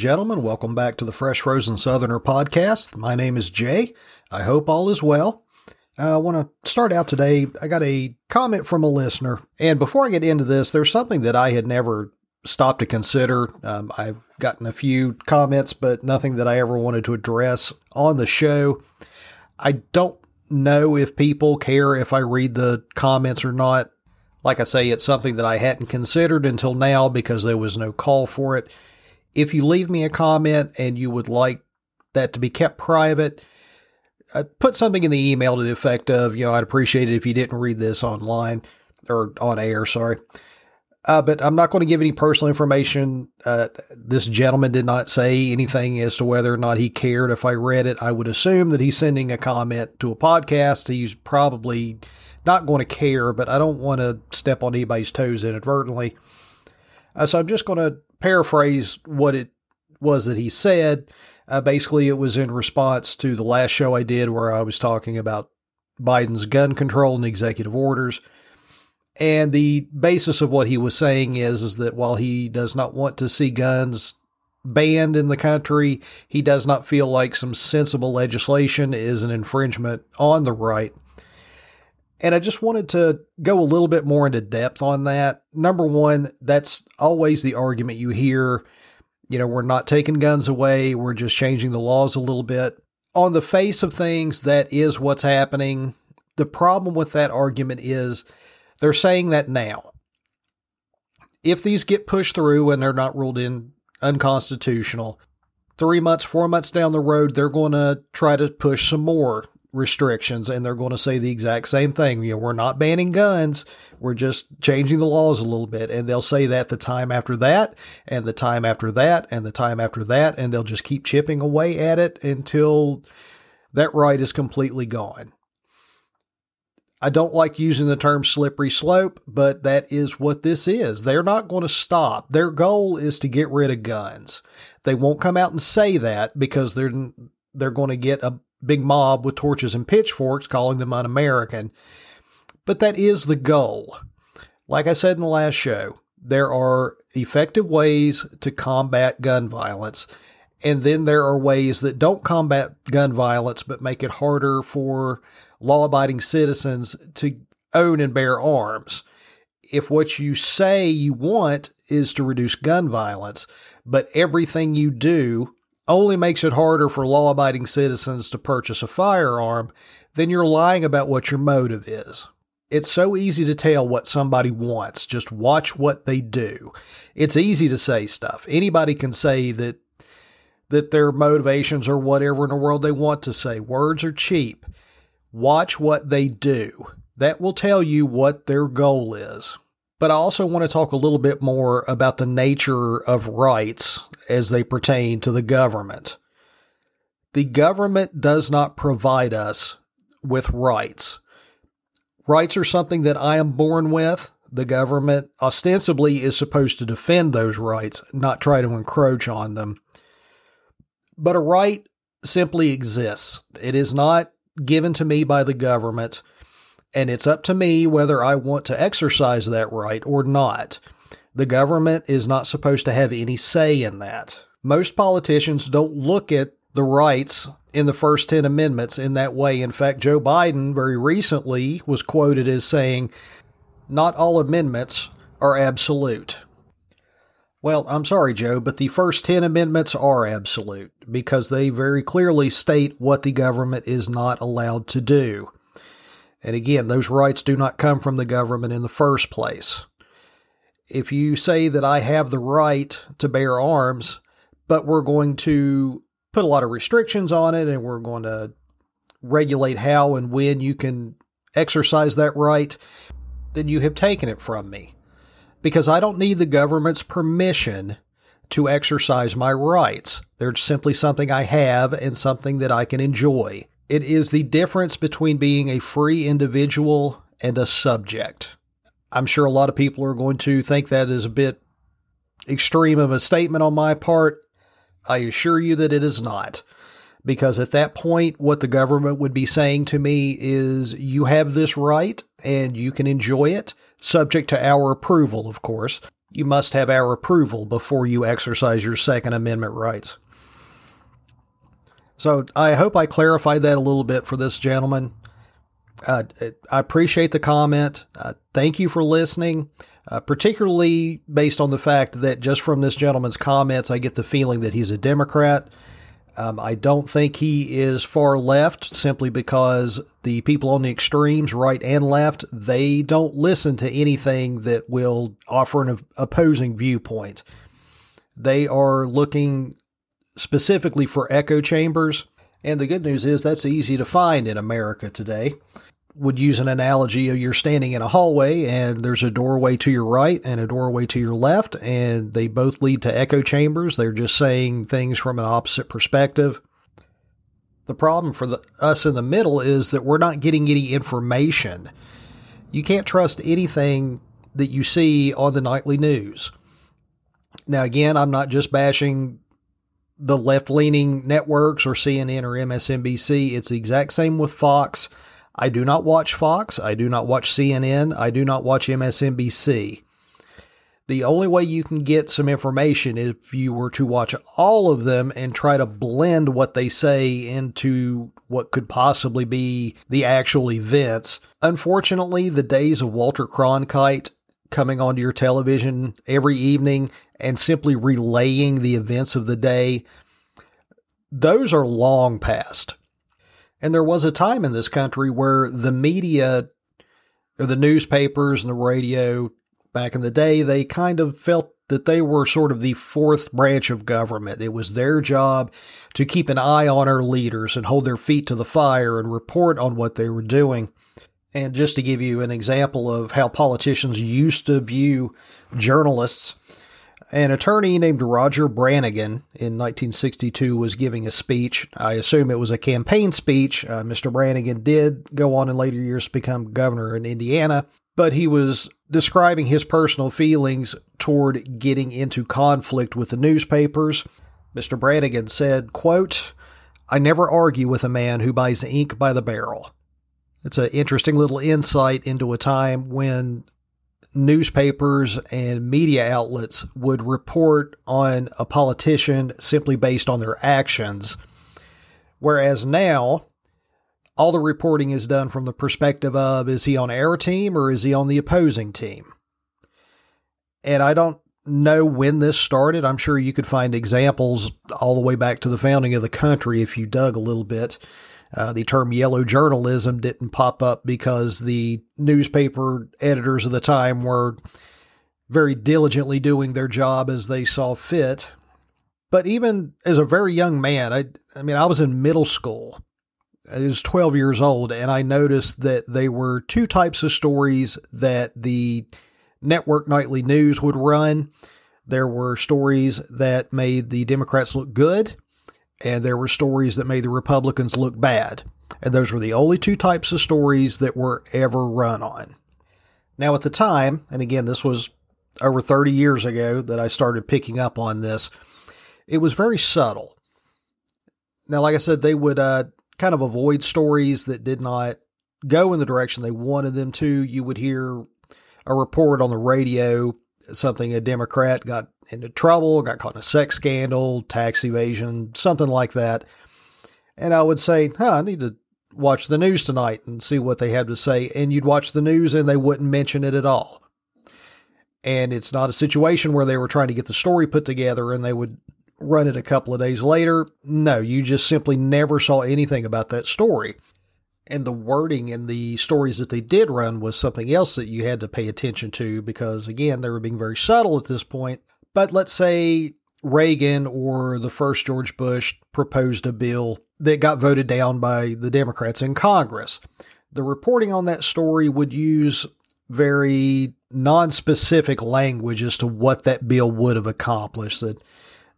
gentlemen. Welcome back to the Fresh Frozen Southerner podcast. My name is Jay. I hope all is well. I want to start out today. I got a comment from a listener. And before I get into this, there's something that I had never stopped to consider. Um, I've gotten a few comments, but nothing that I ever wanted to address on the show. I don't know if people care if I read the comments or not. Like I say, it's something that I hadn't considered until now because there was no call for it if you leave me a comment and you would like that to be kept private, uh, put something in the email to the effect of, you know, I'd appreciate it if you didn't read this online or on air, sorry. Uh, but I'm not going to give any personal information. Uh, this gentleman did not say anything as to whether or not he cared if I read it. I would assume that he's sending a comment to a podcast. He's probably not going to care, but I don't want to step on anybody's toes inadvertently. Uh, so I'm just going to paraphrase what it was that he said. Uh, basically, it was in response to the last show I did where I was talking about Biden's gun control and executive orders. And the basis of what he was saying is, is that while he does not want to see guns banned in the country, he does not feel like some sensible legislation is an infringement on the right. And I just wanted to go a little bit more into depth on that. Number one, that's always the argument you hear. You know, we're not taking guns away, we're just changing the laws a little bit. On the face of things, that is what's happening. The problem with that argument is they're saying that now. If these get pushed through and they're not ruled in unconstitutional, three months, four months down the road, they're going to try to push some more restrictions and they're going to say the exact same thing. You know, we're not banning guns. We're just changing the laws a little bit. And they'll say that the time after that and the time after that and the time after that. And they'll just keep chipping away at it until that right is completely gone. I don't like using the term slippery slope, but that is what this is. They're not going to stop. Their goal is to get rid of guns. They won't come out and say that because they're they're going to get a big mob with torches and pitchforks calling them un American. But that is the goal. Like I said in the last show, there are effective ways to combat gun violence. And then there are ways that don't combat gun violence, but make it harder for law abiding citizens to own and bear arms. If what you say you want is to reduce gun violence, but everything you do only makes it harder for law abiding citizens to purchase a firearm, then you're lying about what your motive is. It's so easy to tell what somebody wants. Just watch what they do. It's easy to say stuff. Anybody can say that that their motivations are whatever in the world they want to say. Words are cheap. Watch what they do. That will tell you what their goal is. But I also want to talk a little bit more about the nature of rights as they pertain to the government. The government does not provide us with rights. Rights are something that I am born with. The government ostensibly is supposed to defend those rights, not try to encroach on them. But a right simply exists. It is not given to me by the government and it's up to me whether I want to exercise that right or not. The government is not supposed to have any say in that. Most politicians don't look at the rights in the first 10 amendments in that way. In fact, Joe Biden very recently was quoted as saying, Not all amendments are absolute. Well, I'm sorry, Joe, but the first 10 amendments are absolute because they very clearly state what the government is not allowed to do. And again, those rights do not come from the government in the first place. If you say that I have the right to bear arms, but we're going to put a lot of restrictions on it and we're going to regulate how and when you can exercise that right, then you have taken it from me. Because I don't need the government's permission to exercise my rights. They're simply something I have and something that I can enjoy. It is the difference between being a free individual and a subject. I'm sure a lot of people are going to think that is a bit extreme of a statement on my part. I assure you that it is not. Because at that point, what the government would be saying to me is, you have this right and you can enjoy it, subject to our approval, of course. you must have our approval before you exercise your Second Amendment rights. So I hope I clarified that a little bit for this gentleman. Uh, I appreciate the comment. Uh, thank you for listening, uh, particularly based on the fact that just from this gentleman's comments, I get the feeling that he's a Democrat. Um, I don't think he is far left simply because the people on the extremes, right and left, they don't listen to anything that will offer an opposing viewpoint. They are looking specifically for echo chambers. And the good news is that's easy to find in America today. Would use an analogy of you're standing in a hallway and there's a doorway to your right and a doorway to your left, and they both lead to echo chambers. They're just saying things from an opposite perspective. The problem for the, us in the middle is that we're not getting any information. You can't trust anything that you see on the nightly news. Now, again, I'm not just bashing the left leaning networks or CNN or MSNBC. It's the exact same with Fox. I do not watch Fox. I do not watch CNN. I do not watch MSNBC. The only way you can get some information is if you were to watch all of them and try to blend what they say into what could possibly be the actual events. Unfortunately, the days of Walter Cronkite coming onto your television every evening and simply relaying the events of the day, those are long past. And there was a time in this country where the media or the newspapers and the radio back in the day, they kind of felt that they were sort of the fourth branch of government. It was their job to keep an eye on our leaders and hold their feet to the fire and report on what they were doing. And just to give you an example of how politicians used to view journalists, an attorney named Roger Branigin in 1962 was giving a speech. I assume it was a campaign speech. Uh, Mr. Branigin did go on in later years to become governor in Indiana, but he was describing his personal feelings toward getting into conflict with the newspapers. Mr. Branigin said, quote, I never argue with a man who buys ink by the barrel. It's an interesting little insight into a time when newspapers and media outlets would report on a politician simply based on their actions. Whereas now, all the reporting is done from the perspective of is he on our team or is he on the opposing team? And I don't know when this started. I'm sure you could find examples all the way back to the founding of the country if you dug a little bit. Uh, the term yellow journalism didn't pop up because the newspaper editors of the time were very diligently doing their job as they saw fit. But even as a very young man, I, I mean, I was in middle school. I was 12 years old, and I noticed that there were two types of stories that the network nightly news would run. There were stories that made the Democrats look good, and there were stories that made the Republicans look bad. And those were the only two types of stories that were ever run on. Now, at the time, and again, this was over 30 years ago that I started picking up on this, it was very subtle. Now, like I said, they would uh, kind of avoid stories that did not go in the direction they wanted them to. You would hear a report on the radio, something a Democrat got into trouble, got caught in a sex scandal, tax evasion, something like that. And I would say, huh, I need to watch the news tonight and see what they have to say. And you'd watch the news and they wouldn't mention it at all. And it's not a situation where they were trying to get the story put together and they would run it a couple of days later. No, you just simply never saw anything about that story. And the wording in the stories that they did run was something else that you had to pay attention to because, again, they were being very subtle at this point but let's say Reagan or the first George Bush proposed a bill that got voted down by the Democrats in Congress. The reporting on that story would use very non-specific language as to what that bill would have accomplished that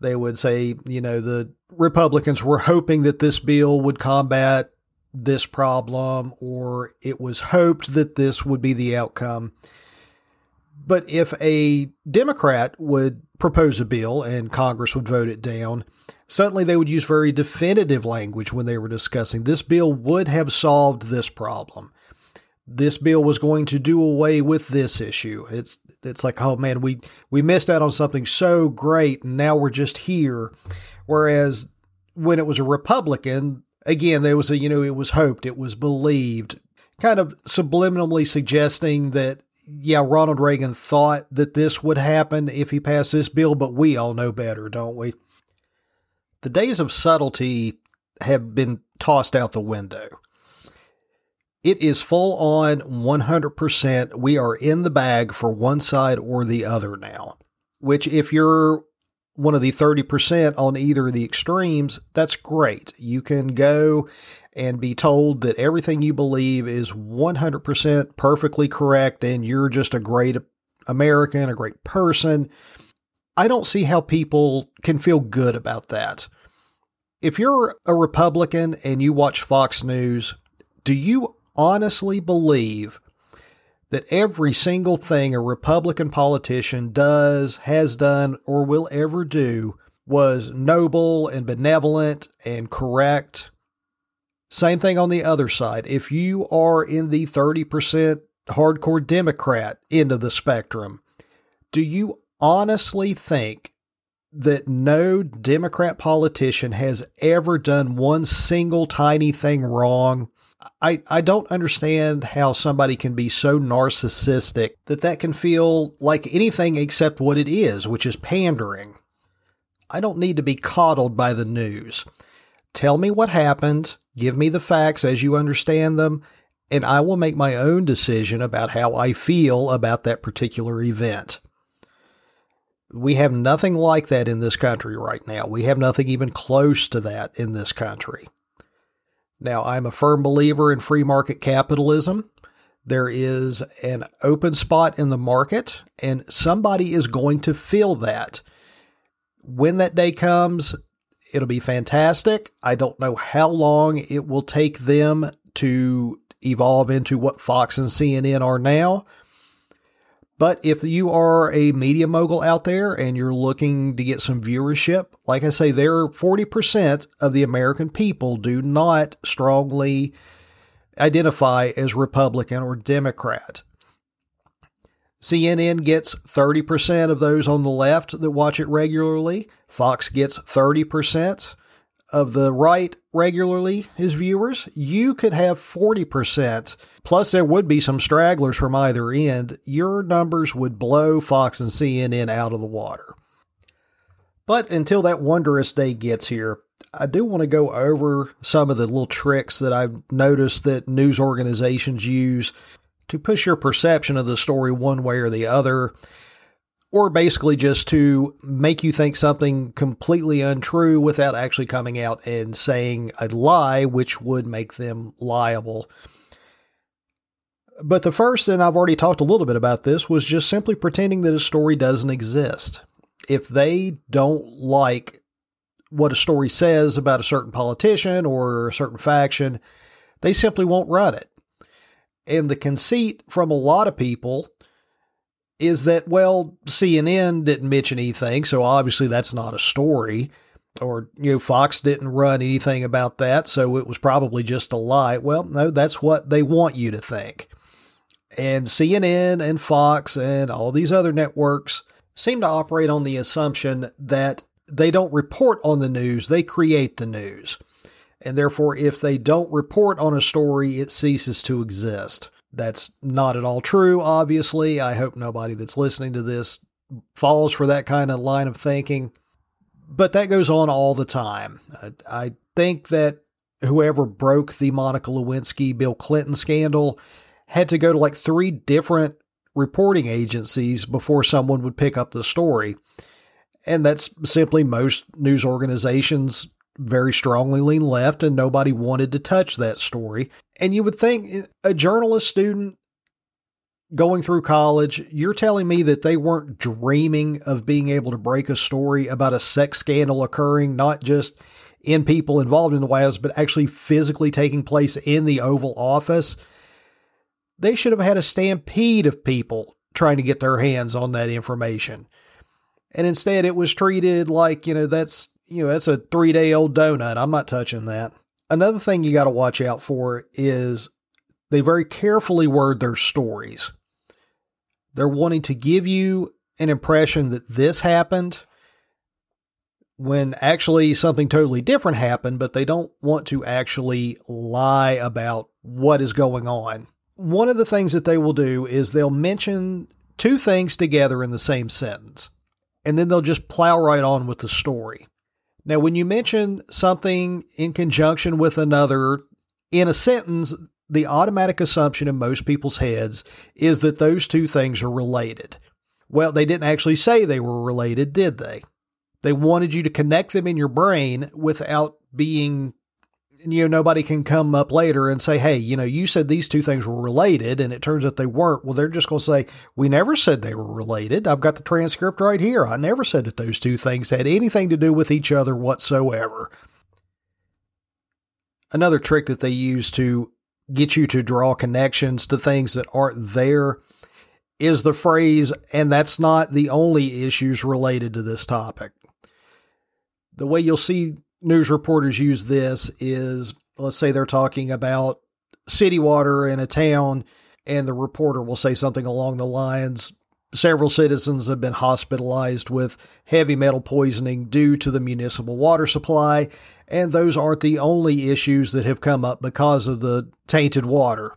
they would say, you know, the Republicans were hoping that this bill would combat this problem or it was hoped that this would be the outcome. But if a Democrat would propose a bill and Congress would vote it down, suddenly they would use very definitive language when they were discussing this bill would have solved this problem. this bill was going to do away with this issue. It's it's like, oh man, we we missed out on something so great, and now we're just here. Whereas when it was a Republican, again, there was a you know it was hoped, it was believed, kind of subliminally suggesting that yeah, Ronald Reagan thought that this would happen if he passed this bill, but we all know better, don't we? The days of subtlety have been tossed out the window. It is full on 100%. We are in the bag for one side or the other now. Which, if you're one of the 30% on either of the extremes, that's great. You can go and be told that everything you believe is 100% perfectly correct and you're just a great American, a great person. I don't see how people can feel good about that. If you're a Republican and you watch Fox News, do you honestly believe that every single thing a Republican politician does, has done, or will ever do was noble and benevolent and correct? Same thing on the other side. If you are in the 30% hardcore Democrat end of the spectrum, do you honestly think that no Democrat politician has ever done one single tiny thing wrong? I, I don't understand how somebody can be so narcissistic that that can feel like anything except what it is, which is pandering. I don't need to be coddled by the news. Tell me what happened, give me the facts as you understand them, and I will make my own decision about how I feel about that particular event. We have nothing like that in this country right now. We have nothing even close to that in this country. Now, I'm a firm believer in free market capitalism. There is an open spot in the market, and somebody is going to fill that. When that day comes, it'll be fantastic. I don't know how long it will take them to evolve into what Fox and CNN are now. But if you are a media mogul out there and you're looking to get some viewership, like I say, there are 40% of the American people do not strongly identify as Republican or Democrat. CNN gets 30% of those on the left that watch it regularly. Fox gets 30% of the right regularly as viewers. You could have 40% Plus, there would be some stragglers from either end. Your numbers would blow Fox and CNN out of the water. But until that wondrous day gets here, I do want to go over some of the little tricks that I've noticed that news organizations use to push your perception of the story one way or the other, or basically just to make you think something completely untrue without actually coming out and saying a lie, which would make them liable. But the first, and I've already talked a little bit about this, was just simply pretending that a story doesn't exist. If they don't like what a story says about a certain politician or a certain faction, they simply won't run it. And the conceit from a lot of people is that, well, CNN didn't mention anything, so obviously that's not a story. Or, you know, Fox didn't run anything about that, so it was probably just a lie. Well, no, that's what they want you to think. And CNN and Fox and all these other networks seem to operate on the assumption that they don't report on the news, they create the news. And therefore, if they don't report on a story, it ceases to exist. That's not at all true, obviously. I hope nobody that's listening to this falls for that kind of line of thinking. But that goes on all the time. I, think that whoever broke the Monica Lewinsky Bill Clinton scandal had to go to like three different reporting agencies before someone would pick up the story. And that's simply most news organizations very strongly lean left, and nobody wanted to touch that story. And you would think eh, a journalist student going through college, you're telling me that they weren't dreaming of being able to break a story about a sex scandal occurring, not just in people involved in the White House, but actually physically taking place in the Oval Office. They should have had a stampede of people trying to get their hands on that information. And instead it was treated like, you know, that's, you know, that's a 3-day old donut. I'm not touching that. Another thing you got to watch out for is they very carefully word their stories. They're wanting to give you an impression that this happened when actually something totally different happened, but they don't want to actually lie about what is going on. One of the things that they will do is they'll mention two things together in the same sentence, and then they'll just plow right on with the story. Now, when you mention something in conjunction with another in a sentence, the automatic assumption in most people's heads is that those two things are related. Well, they didn't actually say they were related, did they? They wanted you to connect them in your brain without being, you know, nobody can come up later and say, hey, you know, you said these two things were related and it turns out they weren't. Well, they're just going to say, we never said they were related. I've got the transcript right here. I never said that those two things had anything to do with each other whatsoever. Another trick that they use to get you to draw connections to things that aren't there is the phrase, and that's not the only issues related to this topic the way you'll see news reporters use this is let's say they're talking about city water in a town, and the reporter will say something along the lines several citizens have been hospitalized with heavy metal poisoning due to the municipal water supply, and those aren't the only issues that have come up because of the tainted water.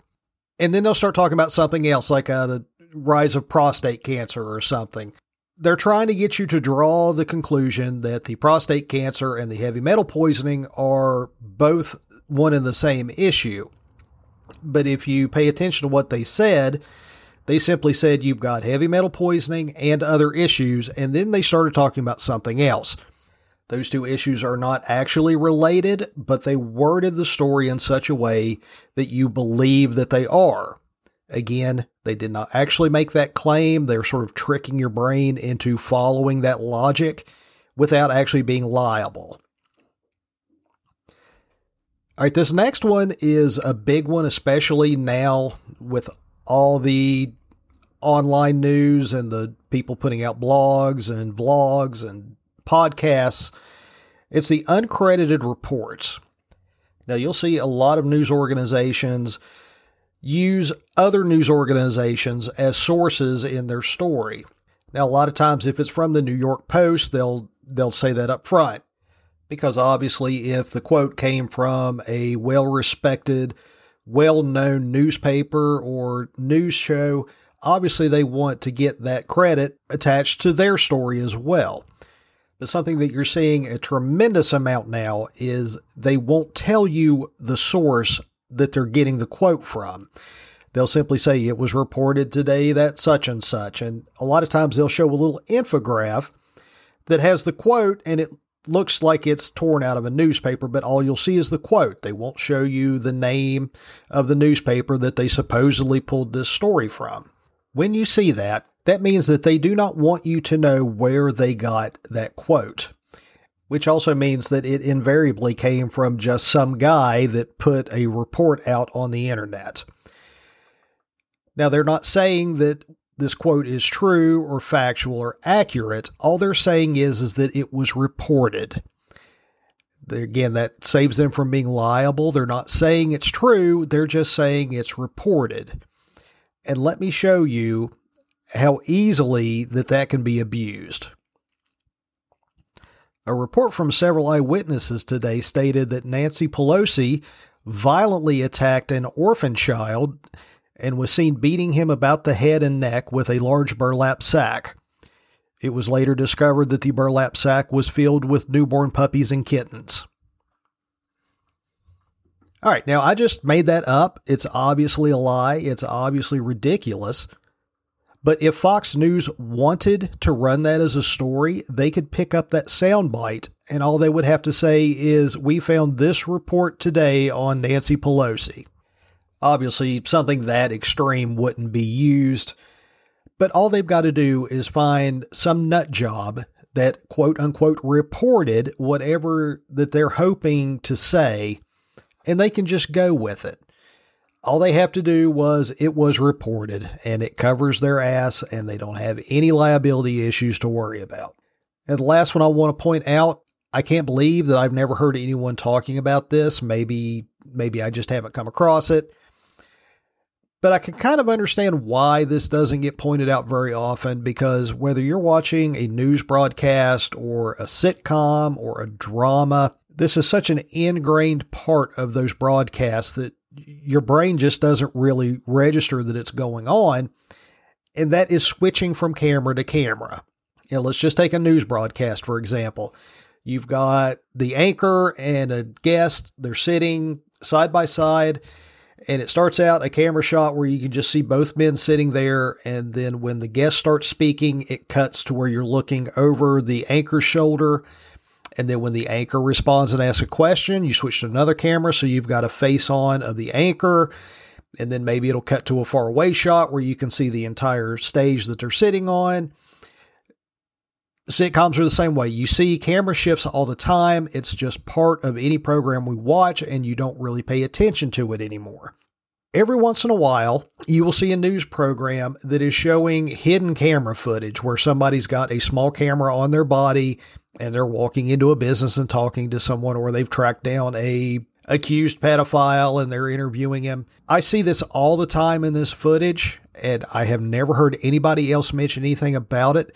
And then they'll start talking about something else, like uh, the rise of prostate cancer or something they're trying to get you to draw the conclusion that the prostate cancer and the heavy metal poisoning are both one and the same issue. But if you pay attention to what they said, they simply said you've got heavy metal poisoning and other issues, and then they started talking about something else. Those two issues are not actually related, but they worded the story in such a way that you believe that they are. Again, they did not actually make that claim. They're sort of tricking your brain into following that logic without actually being liable. All right, this next one is a big one, especially now with all the online news and the people putting out blogs and vlogs and podcasts. It's the uncredited reports. Now, you'll see a lot of news organizations use other news organizations as sources in their story. Now, a lot of times, if it's from the New York Post, they'll they'll say that up front, because obviously, if the quote came from a well-respected, well-known newspaper or news show, obviously they want to get that credit attached to their story as well. But something that you're seeing a tremendous amount now is they won't tell you the source that they're getting the quote from. They'll simply say it was reported today that such and such. And a lot of times they'll show a little infograph that has the quote and it looks like it's torn out of a newspaper, but all you'll see is the quote. They won't show you the name of the newspaper that they supposedly pulled this story from. When you see that, that means that they do not want you to know where they got that quote which also means that it invariably came from just some guy that put a report out on the internet. Now, they're not saying that this quote is true or factual or accurate. All they're saying is, is that it was reported. Again, that saves them from being liable. They're not saying it's true, they're just saying it's reported. And let me show you how easily that that can be abused. A report from several eyewitnesses today stated that Nancy Pelosi violently attacked an orphan child and was seen beating him about the head and neck with a large burlap sack. It was later discovered that the burlap sack was filled with newborn puppies and kittens. All right, now I just made that up. It's obviously a lie. It's obviously ridiculous. But if Fox News wanted to run that as a story, they could pick up that soundbite, and all they would have to say is, We found this report today on Nancy Pelosi. Obviously, something that extreme wouldn't be used, but all they've got to do is find some nut job that quote unquote reported whatever that they're hoping to say, and they can just go with it. All they have to do was it was reported and it covers their ass and they don't have any liability issues to worry about. And the last one I want to point out, I can't believe that I've never heard anyone talking about this. Maybe maybe I just haven't come across it. But I can kind of understand why this doesn't get pointed out very often because whether you're watching a news broadcast or a sitcom or a drama, this is such an ingrained part of those broadcasts that your brain just doesn't really register that it's going on. And that is switching from camera to camera. You know, let's just take a news broadcast, for example. You've got the anchor and a guest, they're sitting side by side and it starts out a camera shot where you can just see both men sitting there. And then when the guest starts speaking, it cuts to where you're looking over the anchor's shoulder. And then when the anchor responds and asks a question, you switch to another camera. So you've got a face on of the anchor. And then maybe it'll cut to a far away shot where you can see the entire stage that they're sitting on. Sitcoms are the same way. You see camera shifts all the time. It's just part of any program we watch, and you don't really pay attention to it anymore. Every once in a while, you will see a news program that is showing hidden camera footage where somebody's got a small camera on their body and they're walking into a business and talking to someone, or they've tracked down a accused pedophile and they're interviewing him. I see this all the time in this footage, and I have never heard anybody else mention anything about it.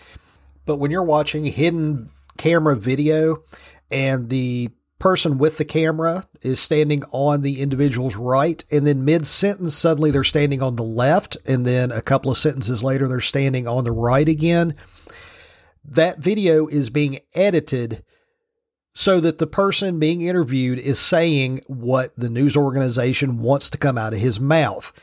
But when you're watching hidden camera video and the person with the camera is standing on the individual's right, and then mid sentence, suddenly they're standing on the left, and then a couple of sentences later, they're standing on the right again. That video is being edited so that the person being interviewed is saying what the news organization wants to come out of his mouth.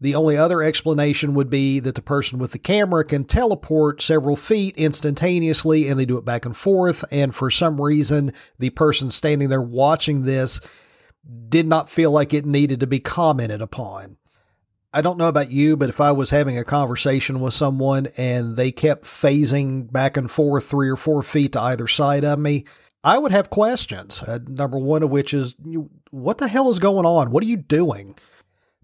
The only other explanation would be that the person with the camera can teleport several feet instantaneously and they do it back and forth. And for some reason, the person standing there watching this did not feel like it needed to be commented upon. I don't know about you, but if I was having a conversation with someone and they kept phasing back and forth three or four feet to either side of me, I would have questions. Uh, number one of which is, what the hell is going on? What are you doing?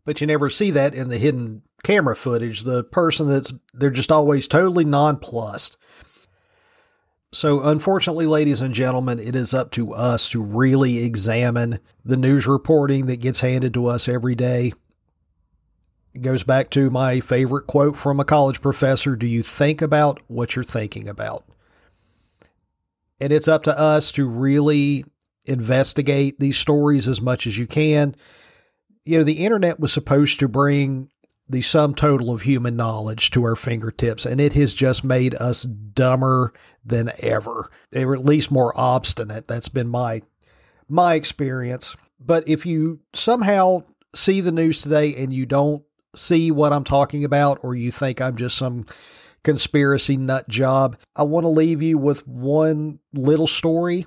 but you never see that in the hidden camera footage. The person that's, they're just always totally nonplussed. So, unfortunately, ladies and gentlemen, it is up to us to really examine the news reporting that gets handed to us every day. It goes back to my favorite quote from a college professor Do you think about what you're thinking about? And it's up to us to really investigate these stories as much as you can you know, the internet was supposed to bring the sum total of human knowledge to our fingertips, and it has just made us dumber than ever. Were at least more obstinate. That's been my my experience. But if you somehow see the news today and you don't see what I'm talking about, or you think I'm just some conspiracy nut job, I want to leave you with one little story.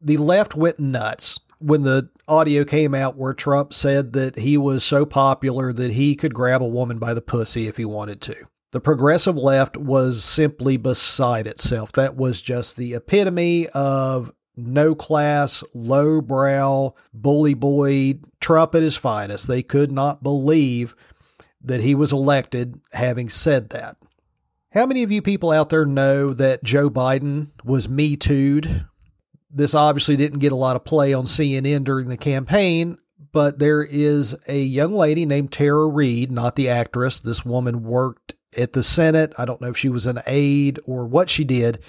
The left went nuts when the audio came out where Trump said that he was so popular that he could grab a woman by the pussy if he wanted to. The progressive left was simply beside itself. That was just the epitome of no class, low brow, bully boy, Trump at his finest. They could not believe that he was elected having said that. How many of you people out there know that Joe Biden was Me Too'd this obviously didn't get a lot of play on CNN during the campaign, but there is a young lady named Tara Reade, not the actress. This woman worked at the Senate. I don't know if she was an aide or what she did.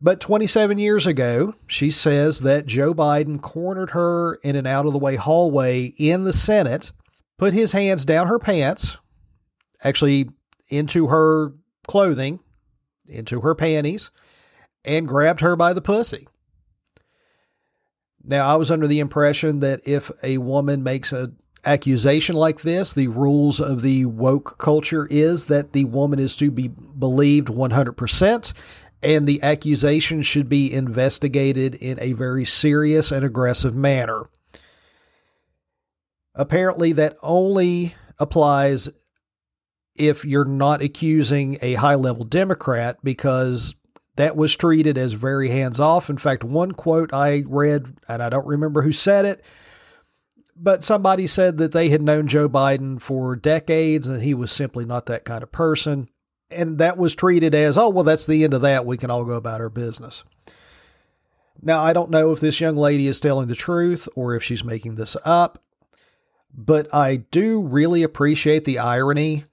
But 27 years ago, she says that Joe Biden cornered her in an out of the way hallway in the Senate, put his hands down her pants, actually into her clothing, into her panties, and grabbed her by the pussy. Now, I was under the impression that if a woman makes an accusation like this, the rules of the woke culture is that the woman is to be believed 100% and the accusation should be investigated in a very serious and aggressive manner. Apparently, that only applies if you're not accusing a high level Democrat because that was treated as very hands off. In fact, one quote I read, and I don't remember who said it, but somebody said that they had known Joe Biden for decades and he was simply not that kind of person. And that was treated as, oh, well, that's the end of that. We can all go about our business. Now, I don't know if this young lady is telling the truth or if she's making this up, But I do really appreciate the irony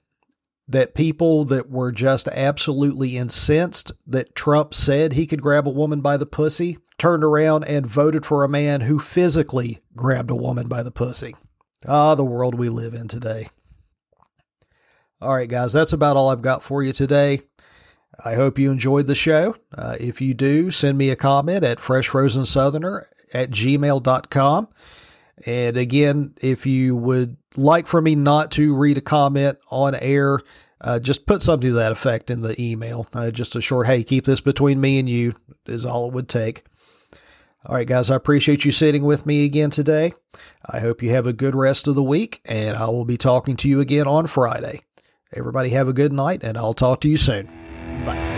that people that were just absolutely incensed that Trump said he could grab a woman by the pussy turned around and voted for a man who physically grabbed a woman by the pussy. Ah, the world we live in today. All right, guys, that's about all I've got for you today. I hope you enjoyed the show. Uh, if you do, send me a comment at freshfrozensoutherner at gmail.com. And again, if you would like for me not to read a comment on air, uh, just put something to that effect in the email. Uh, just a short, hey, keep this between me and you is all it would take. All right, guys, I appreciate you sitting with me again today. I hope you have a good rest of the week, and I will be talking to you again on Friday. Everybody have a good night, and I'll talk to you soon. Bye.